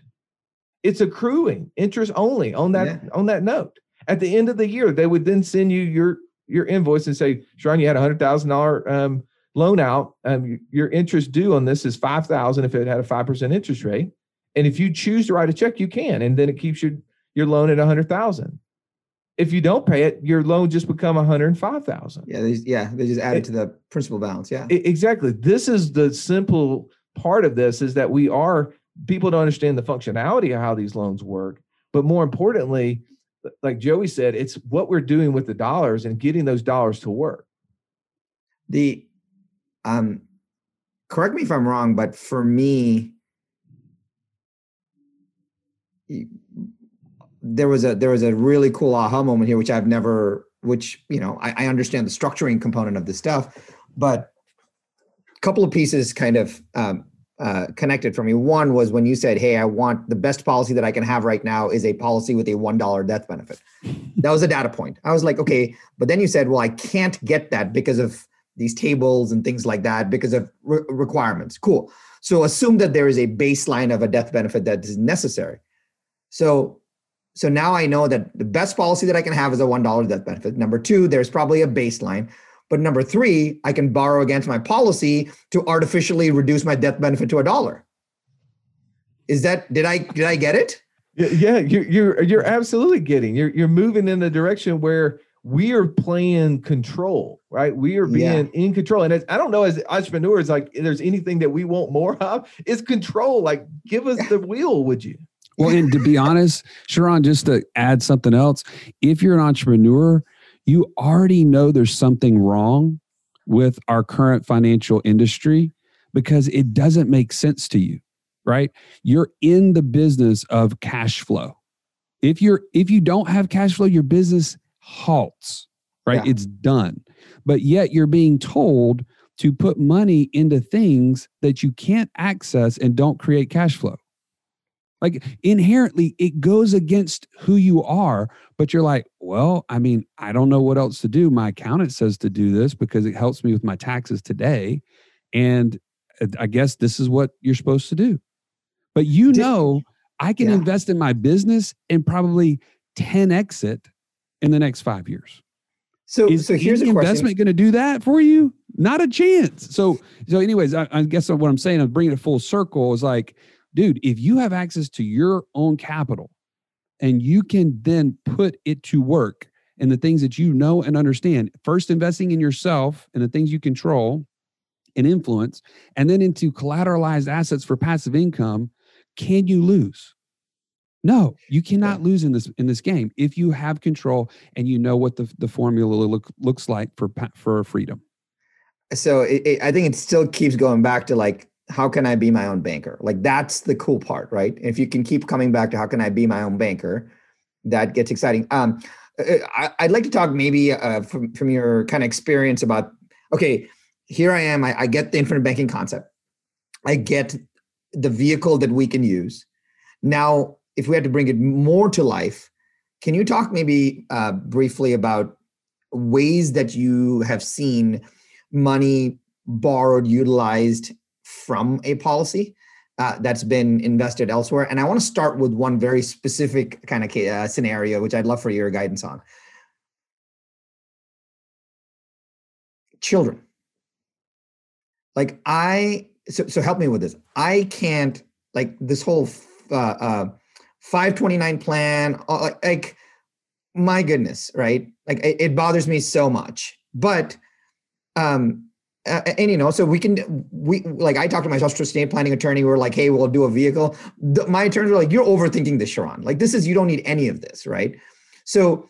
It's accruing interest only on that Yeah. on that note. At the end of the year, they would then send you your your invoice and say, Sharran, you had a hundred thousand dollar um, loan out. Um, your interest due on this is five thousand if it had a five percent interest rate. And if you choose to write a check, you can, and then it keeps your your loan at a hundred thousand. If you don't pay it, your loan just become a hundred five thousand. Yeah. They, yeah. They just added to the principal balance. Yeah. E- Exactly. This is the simple part of this is that we are people don't understand the functionality of how these loans work, but more importantly, like Joey said, it's what we're doing with the dollars and getting those dollars to work. the um correct me if i'm wrong but for me there was a there was a really cool aha moment here which i've never which you know i, I understand the structuring component of this stuff but a couple of pieces kind of um, uh, connected for me one was when you said hey i want the best policy that i can have right now is a policy with a one dollar death benefit that was a data point i was like okay but then you said well i can't get that because of these tables and things like that because of re- requirements. Cool. So assume that there is a baseline of a death benefit that is necessary. So so now I know that the best policy that I can have is a one dollar death benefit. Number two, there's probably a baseline. But number three, I can borrow against my policy to artificially reduce my death benefit to a dollar. Is that did I did I get it? Yeah, yeah, you're you're you're absolutely getting. You're you're moving in the direction where we are playing control, right? We are being yeah. in control. And I don't know, as entrepreneurs, like there's anything that we want more of, is control. Like, give us the wheel, would you? Well, and to be honest, Sharran, just to add something else, if you're an entrepreneur, you already know there's something wrong with our current financial industry because it doesn't make sense to you, right? You're in the business of cash flow. If you're if you don't have cash flow, your business halts, right? Yeah. It's done. But yet you're being told to put money into things that you can't access and don't create cash flow. Like inherently, it goes against who you are, but you're like, well, I mean, I don't know what else to do. My accountant says to do this because it helps me with my taxes today. And uh, I guess this is what you're supposed to do. But you know, I can yeah. invest in my business and probably 10x it in the next five years. So, is so here's a investment going to do that for you? Not a chance. So, so anyways, I, I guess what I'm saying, I'm bringing it full circle is like, dude, if you have access to your own capital and you can then put it to work in the things that you know and understand, first investing in yourself and the things you control and influence, and then into collateralized assets for passive income, can you lose? No, you cannot lose in this in this game if you have control and you know what the, the formula look, looks like for for freedom. So it, it, I think it still keeps going back to like how can I be my own banker? Like that's the cool part, right? If you can keep coming back to how can I be my own banker, that gets exciting. Um, uh, uh, I, would like to talk maybe uh, from from your kind of experience about okay, here I am. I, I get the infinite banking concept. I get the vehicle that we can use. Now if we had to bring it more to life, can you talk maybe uh, briefly about ways that you have seen money borrowed, utilized from a policy uh, that's been invested elsewhere? And I want to start with one very specific kind of uh, scenario, which I'd love for your guidance on. Children. Like I, so, so help me with this. I can't like this whole uh, uh 529 plan uh, like my goodness right like it, it bothers me so much but um uh, and you know so we can we like i talked to my social estate planning attorney. We are like hey we'll do a vehicle. The, my attorneys were like you're overthinking this Sharran. like this is you don't need any of this right? So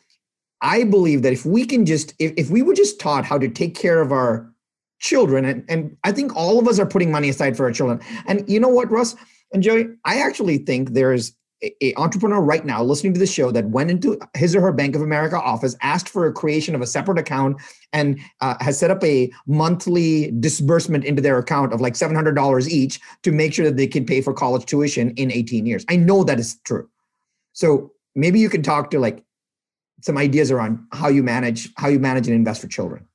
i believe that if we can just if, if we were just taught how to take care of our children and, and i think all of us are putting money aside for our children. And you know what russ and joey? I actually think there's a, entrepreneur right now listening to the show that went into his or her Bank of America office, asked for a creation of a separate account, and uh, has set up a monthly disbursement into their account of like seven hundred dollars each to make sure that they can pay for college tuition in eighteen years. I know that is true. So maybe you can talk to like some ideas around how you manage how you manage and invest for children.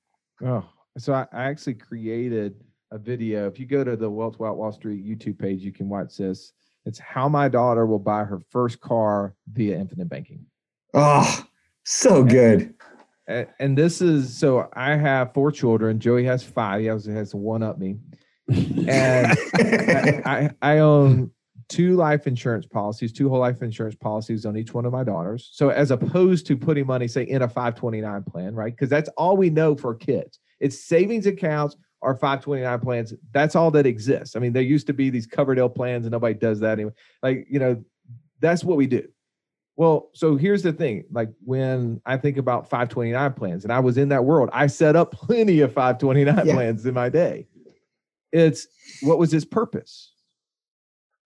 Oh, so I, actually created a video. If you go to the Wealth Wall Street YouTube page, you can watch this it's how my daughter will buy her first car via infinite banking. Oh, so good. And, and this is so I have four children. Joey has five. He has, has one up me. And I, I, I own two life insurance policies, two whole life insurance policies on each one of my daughters. So as opposed to putting money, say, in a 529 plan, right? Because that's all we know for kids. It's savings accounts our 529 plans. That's all that exists. I mean, there used to be these Coverdell plans, and nobody does that anymore. Like, you know, that's what we do. Well, so here's the thing. Like when I think about 529 plans, and I was in that world, I set up plenty of 529 yeah. plans in my day. It's what was his purpose?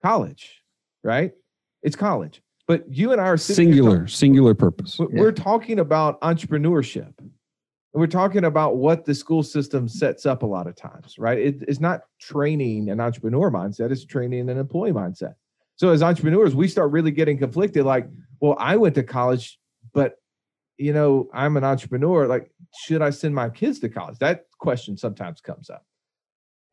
College, right? It's college. But you and I are singular, talking, singular purpose. We're yeah. talking about entrepreneurship we're talking about what the school system sets up a lot of times, right? It, it's not training an entrepreneur mindset, it's training an employee mindset. So as entrepreneurs, we start really getting conflicted like, well, I went to college, but you know, I'm an entrepreneur. Like, should I send my kids to college? That question sometimes comes up.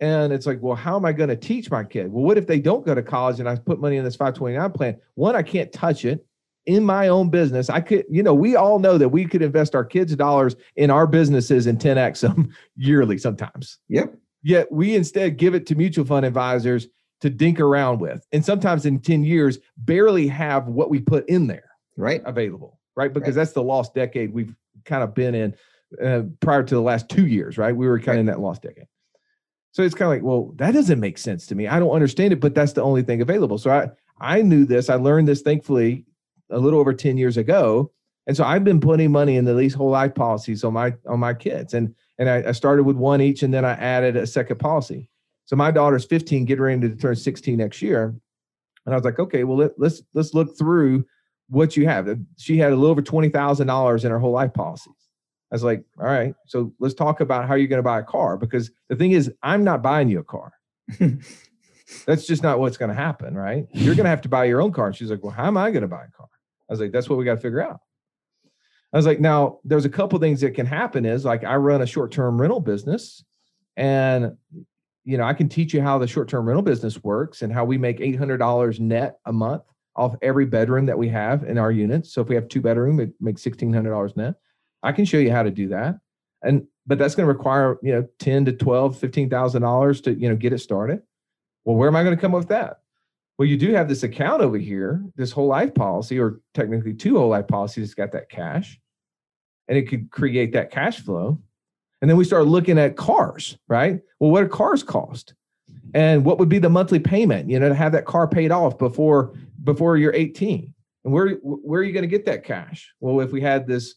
And it's like, well, how am I going to teach my kid? Well, what if they don't go to college and I put money in this 529 plan? One, I can't touch it in my own business, I could, you know, we all know that we could invest our kids' dollars in our businesses and 10x them yearly sometimes. Yep. Yet we instead give it to mutual fund advisors to dink around with. And sometimes in 10 years, barely have what we put in there right available, right? Because right. that's the lost decade we've kind of been in uh, prior to the last two years, right? We were kind of in that lost decade. So it's kind of like, well, that doesn't make sense to me. I don't understand it, but that's the only thing available. So I I knew this. I learned this thankfully a little over 10 years ago. And so I've been putting money in the lease whole life policies on my on my kids. And and I, I started with one each and then I added a second policy. So my daughter's 15, getting ready to turn 16 next year. And I was like, okay, well, let, let's let's look through what you have. She had a little over twenty thousand dollars in her whole life policies. I was like, all right, so let's talk about how you're going to buy a car because the thing is, I'm not buying you a car. that's just not what's going to happen, right? You're going to have to buy your own car. And she's like, well, how am I going to buy a car? I was like, that's what we got to figure out. I was like, now there's a couple things that can happen is like I run a short-term rental business and you know, I can teach you how the short-term rental business works and how we make $800 net a month off every bedroom that we have in our units. So if we have two bedroom, it makes $1,600 net. I can show you how to do that. And, but that's going to require, you know, 10 to 12, $15,000 to, you know, get it started. Well, where am I going to come up with that? Well, you do have this account over here, this whole life policy, or technically two whole life policies, it's got that cash and it could create that cash flow. And then we start looking at cars, right? Well, what do cars cost? And what would be the monthly payment, you know, to have that car paid off before before you're 18? And where where are you going to get that cash? Well, if we had this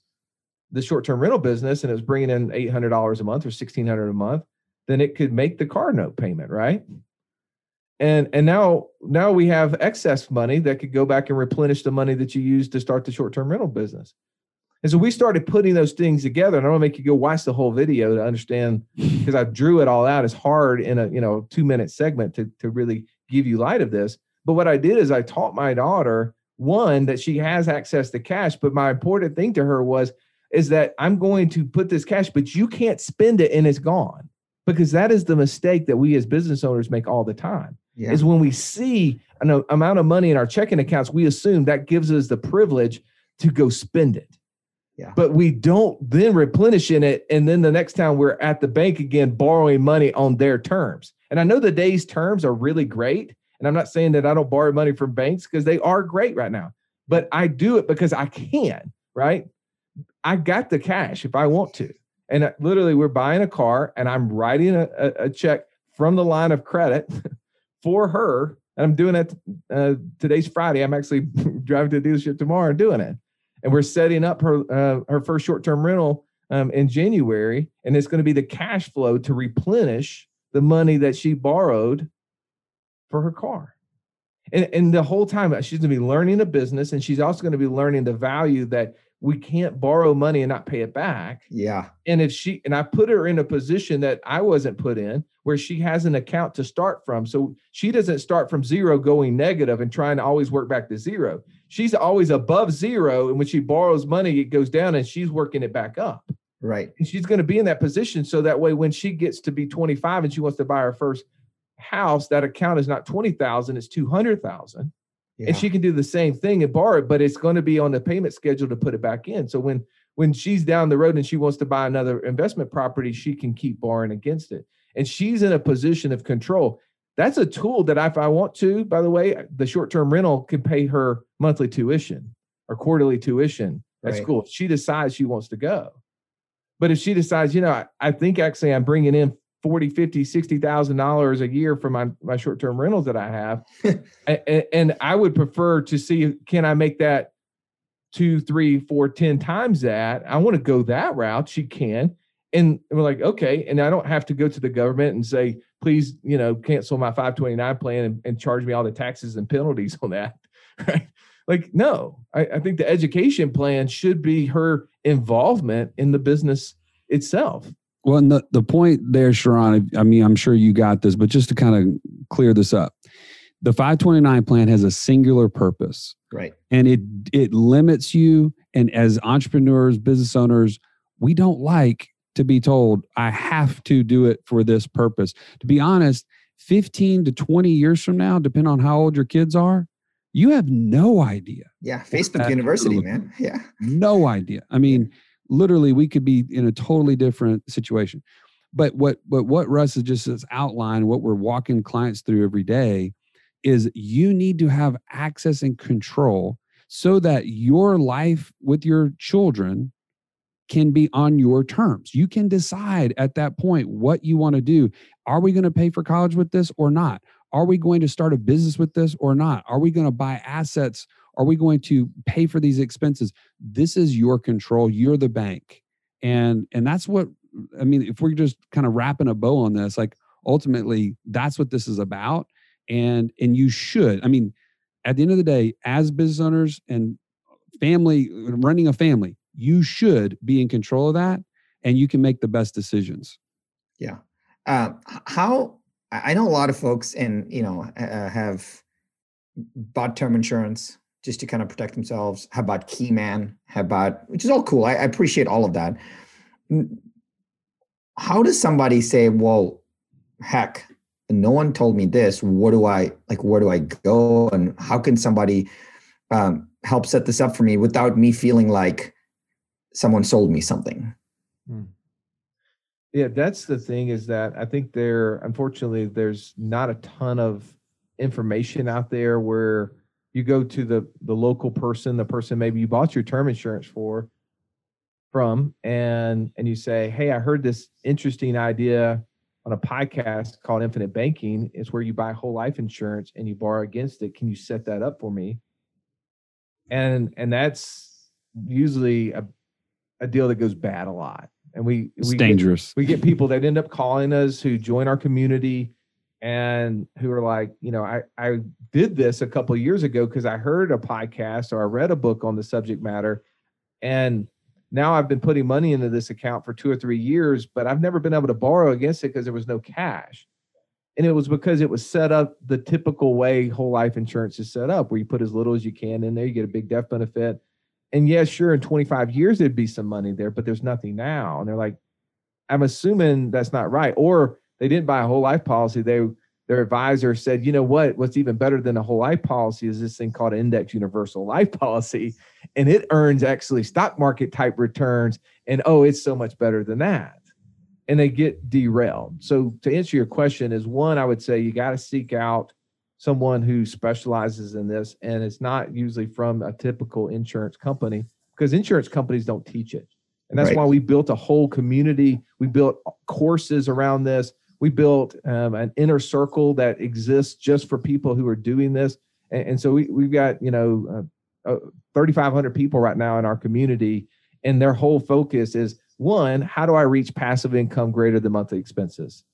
the short-term rental business and it was bringing in $800 a month or 1600 a month, then it could make the car note payment, right? And and now now we have excess money that could go back and replenish the money that you used to start the short-term rental business. And so we started putting those things together. And I don't make you go watch the whole video to understand because I drew it all out. It's hard in a you know two minute segment to to really give you light of this. But what I did is I taught my daughter one that she has access to cash. But my important thing to her was is that I'm going to put this cash, but you can't spend it and it's gone because that is the mistake that we as business owners make all the time. Yeah. Is when we see an amount of money in our checking accounts, we assume that gives us the privilege to go spend it. Yeah. But we don't then replenish in it. And then the next time we're at the bank again, borrowing money on their terms. And I know the day's terms are really great. And I'm not saying that I don't borrow money from banks because they are great right now, but I do it because I can, right? I got the cash if I want to. And uh, literally, we're buying a car and I'm writing a, a, a check from the line of credit for her. And I'm doing it. Uh, today's Friday. I'm actually driving to the dealership tomorrow and doing it and we're setting up her uh, her first short term rental um, in January, and it's going to be the cash flow to replenish the money that she borrowed for her car. And, and the whole time she's going to be learning a business, and she's also going to be learning the value that we can't borrow money and not pay it back. Yeah. And if she and I put her in a position that I wasn't put in, where she has an account to start from, so she doesn't start from zero going negative and trying to always work back to zero she's always above zero. And when she borrows money, it goes down and she's working it back up. Right. And she's going to be in that position. So that way, when she gets to be 25 and she wants to buy her first house, that account is not 20,000, it's 200,000. Yeah. And she can do the same thing and borrow it, but it's going to be on the payment schedule to put it back in. So when when she's down the road and she wants to buy another investment property, she can keep borrowing against it. And she's in a position of control. That's a tool that if I want to, by the way, the short term rental can pay her monthly tuition or quarterly tuition at right. school. If she decides she wants to go. But if she decides, you know, I, I think actually I'm bringing in 40, 50, 60,000 dollars a year for my, my short term rentals that I have. and, and I would prefer to see, can I make that two, three, four, ten times that? I want to go that route. She can. And we're like, okay. And I don't have to go to the government and say, please, you know, cancel my 529 plan and, and charge me all the taxes and penalties on that. Right. Like, no, I, I think the education plan should be her involvement in the business itself. Well, and the, the point there, Sharran, I mean, I'm sure you got this, but just to kind of clear this up, the 529 plan has a singular purpose. Right. And it it limits you. And as entrepreneurs, business owners, we don't like to be told, I have to do it for this purpose. To be honest, 15 to 20 years from now, depending on how old your kids are, you have no idea. Yeah, Facebook University, man. Yeah. No idea. I mean, literally, we could be in a totally different situation. But what what what Russ has just outlined, what we're walking clients through every day, is you need to have access and control so that your life with your children can be on your terms. You can decide at that point what you want to do. Are we going to pay for college with this or not? Are we going to start a business with this or not? Are we going to buy assets? Are we going to pay for these expenses? This is your control. You're the bank. And and that's what I mean, if we're just kind of wrapping a bow on this, like ultimately that's what this is about. And and you should, I mean, at the end of the day, as business owners and family running a family, you should be in control of that and you can make the best decisions. Yeah. Uh, how I know a lot of folks and you know uh, have bought term insurance just to kind of protect themselves. Have bought Keyman, How about, which is all cool. I, I appreciate all of that. How does somebody say, "Well, heck, no one told me this. What do I like? Where do I go? And how can somebody um, help set this up for me without me feeling like someone sold me something?" Hmm. Yeah, that's the thing is that I think there, unfortunately, there's not a ton of information out there where you go to the the local person, the person maybe you bought your term insurance for, from, and and you say, "Hey, I heard this interesting idea on a podcast called Infinite Banking. It's where you buy whole life insurance and you borrow against it. Can you set that up for me?" And and that's usually a a deal that goes bad a lot and we it's we dangerous. Get, we get people that end up calling us who join our community and who are like, you know, I I did this a couple years ago because I heard a podcast or I read a book on the subject matter, and now I've been putting money into this account for two or three years, but I've never been able to borrow against it because there was no cash. And it was because it was set up the typical way whole life insurance is set up, where you put as little as you can in there, you get a big death benefit, and yes, sure, in 25 years there'd be some money there, but there's nothing now. And they're like, I'm assuming that's not right. Or they didn't buy a whole life policy. They their advisor said, you know what? What's even better than a whole life policy is this thing called index universal life policy. And it earns actually stock market type returns. And oh, it's so much better than that. And they get derailed. So to answer your question, is one, I would say you got to seek out someone who specializes in this and it's not usually from a typical insurance company because insurance companies don't teach it and that's right. why we built a whole community we built courses around this we built um, an inner circle that exists just for people who are doing this and, and so we, we've got you know uh, uh, 3500 people right now in our community and their whole focus is one how do i reach passive income greater than monthly expenses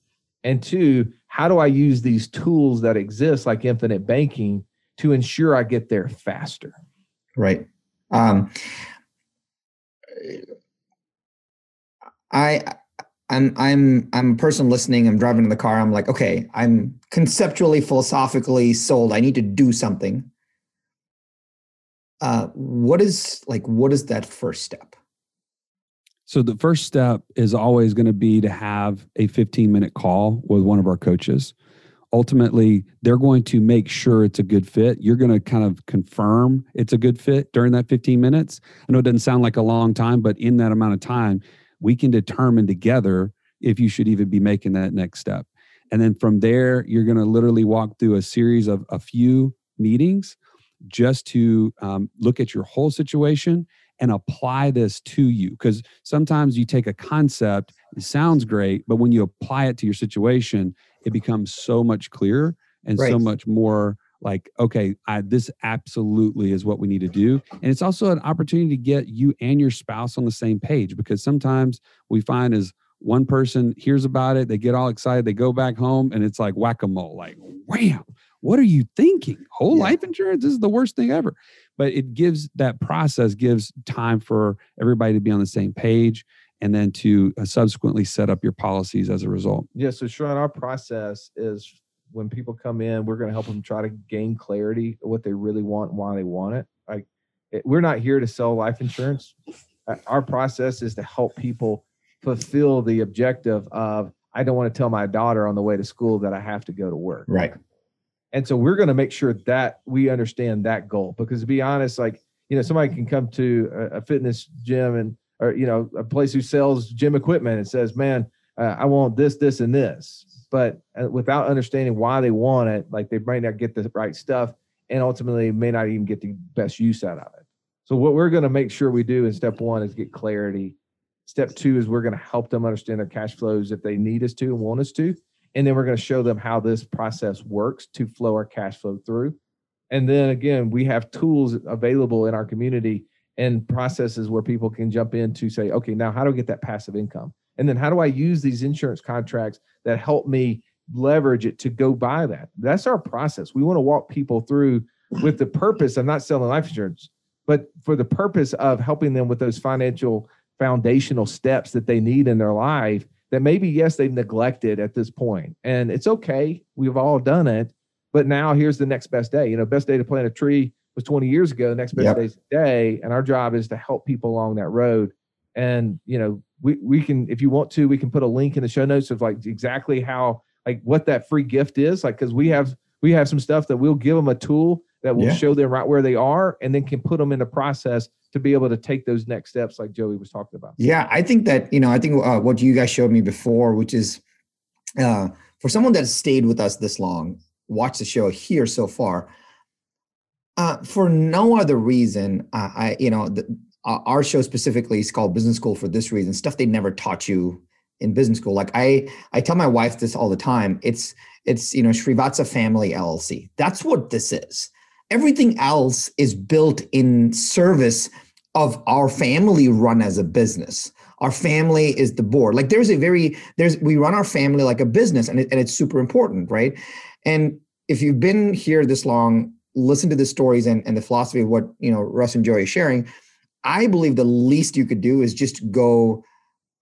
and two, how do I use these tools that exist like infinite banking to ensure I get there faster? Right. Um, I I'm I'm I'm a person listening. I'm driving in the car. I'm like, okay, I'm conceptually, philosophically sold. I need to do something. Uh, what is like? What is that first step? So the first step is always going to be to have a 15 minute call with one of our coaches. Ultimately, they're going to make sure it's a good fit. You're going to kind of confirm it's a good fit during that 15 minutes. I know it doesn't sound like a long time, but in that amount of time, we can determine together if you should even be making that next step. And then from there, you're going to literally walk through a series of a few meetings just to um, look at your whole situation and apply this to you because sometimes you take a concept it sounds great but when you apply it to your situation it becomes so much clearer and right. so much more like okay I, this absolutely is what we need to do and it's also an opportunity to get you and your spouse on the same page because sometimes we find is one person hears about it they get all excited they go back home and it's like whack-a-mole like wham what are you thinking whole yeah. life insurance this is the worst thing ever but it gives that process gives time for everybody to be on the same page and then to uh, subsequently set up your policies as a result. Yeah. So, Sharran, our process is when people come in, we're going to help them try to gain clarity of what they really want and why they want it. Like, it, we're not here to sell life insurance. Our process is to help people fulfill the objective of I don't want to tell my daughter on the way to school that I have to go to work. Right. And so we're going to make sure that we understand that goal because to be honest, like, you know, somebody can come to a, a fitness gym and, or, you know, a place who sells gym equipment and says, man, uh, I want this, this, and this. But uh, without understanding why they want it, like they might not get the right stuff and ultimately may not even get the best use out of it. So what we're going to make sure we do in step one is get clarity Step two is we're going to help them understand their cash flows if they need us to and want us to. And then we're going to show them how this process works to flow our cash flow through. And then again, we have tools available in our community and processes where people can jump in to say, okay, now how do I get that passive income? And then how do I use these insurance contracts that help me leverage it to go buy that? That's our process. We want to walk people through with the purpose of not selling life insurance, but for the purpose of helping them with those financial foundational steps that they need in their life that maybe, yes, they've neglected at this point. And it's okay. We've all done it. But now here's the next best day. You know, best day to plant a tree was 20 years ago. The next best yep. day is today. And our job is to help people along that road. And, you know, we, we can, if you want to, we can put a link in the show notes of like exactly how, like what that free gift is. Like, cause we have, we have some stuff that we'll give them a tool that will yeah. show them right where they are and then can put them in the process to be able to take those next steps like joey was talking about yeah i think that you know i think uh, what you guys showed me before which is uh, for someone that stayed with us this long watched the show here so far uh, for no other reason uh, i you know the, uh, our show specifically is called business school for this reason stuff they never taught you in business school like i i tell my wife this all the time it's it's you know Srivatsaa Family LLC. That's what this is. Everything else is built in service of our family run as a business. Our family is the board. Like there's a very there's we run our family like a business, and it, and it's super important, right? And if you've been here this long, listen to the stories and, and the philosophy of what you know Russ and Joey are sharing. I believe the least you could do is just go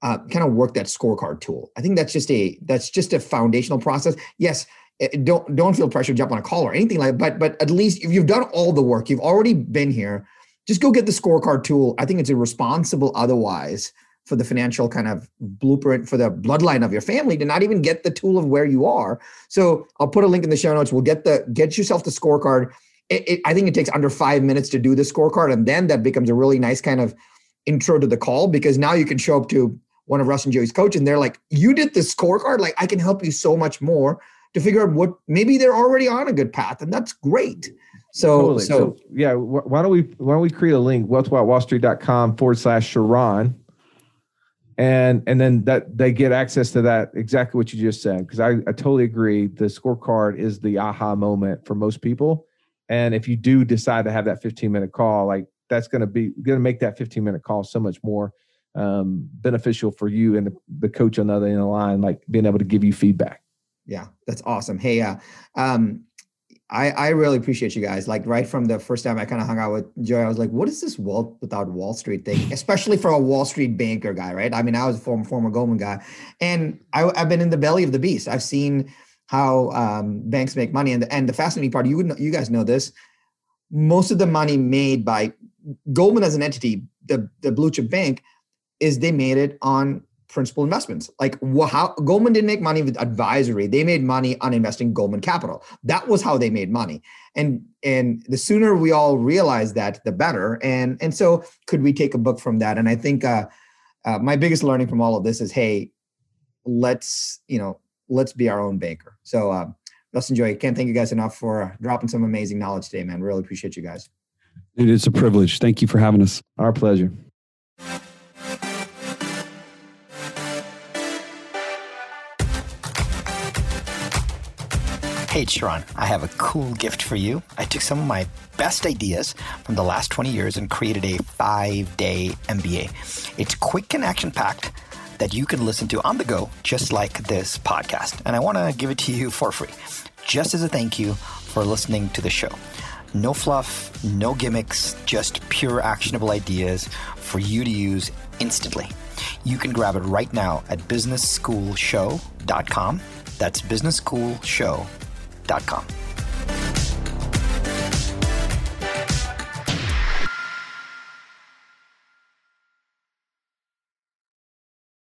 uh, kind of work that scorecard tool. I think that's just a that's just a foundational process. Yes, eh, don't don't feel pressure to jump on a call or anything like. That, But but at least if you've done all the work, you've already been here. Just go get the scorecard tool. I think it's irresponsible otherwise for the financial kind of blueprint for the bloodline of your family to not even get the tool of where you are. So I'll put a link in the show notes. We'll get the get yourself the scorecard. It, it, I think it takes under five minutes to do the scorecard, and then that becomes a really nice kind of intro to the call because now you can show up to one of Russ and Joey's coach, and they're like, "You did the scorecard. Like, I can help you so much more to figure out what maybe they're already on a good path, and that's great." So, totally. so, so, yeah, why don't we why don't we create a link wealthwithoutwallstreet.com forward slash Sharran, and and then that they get access to that exactly what you just said because I, I totally agree. The scorecard is the aha moment for most people, and if you do decide to have that 15 minute call, like that's going to be going to make that 15 minute call so much more um, beneficial for you and the, the coach on the other end of the line, like being able to give you feedback. Yeah, that's awesome. Hey, uh, um, I, I really appreciate you guys. Like right from the first time I kind of hung out with Joy, I was like, what is this wealth without Wall Street thing? Especially for a Wall Street banker guy, right? I mean, I was a former former Goldman guy, and I, have been in the belly of the beast. I've seen how um, banks make money, and the, and the fascinating part, you would know, you guys know this. Most of the money made by Goldman as an entity, the the blue chip bank, is they made it on principal investments. Like how Goldman didn't make money with advisory; they made money on investing Goldman capital. That was how they made money. And and the sooner we all realize that, the better. And and so could we take a book from that? And I think uh, uh, my biggest learning from all of this is, hey, let's you know let's be our own banker. So. Uh, Let's enjoy. Can't thank you guys enough for dropping some amazing knowledge today, man. Really appreciate you guys. It is a privilege. Thank you for having us. Our pleasure. Hey, Sharran, I have a cool gift for you. I took some of my best ideas from the last 20 years and created a five day MBA. It's quick and action packed that you can listen to on the go, just like this podcast. And I want to give it to you for free, just as a thank you for listening to the show. No fluff, no gimmicks, just pure actionable ideas for you to use instantly. You can grab it right now at businessschoolshow.com. That's businessschoolshow.com.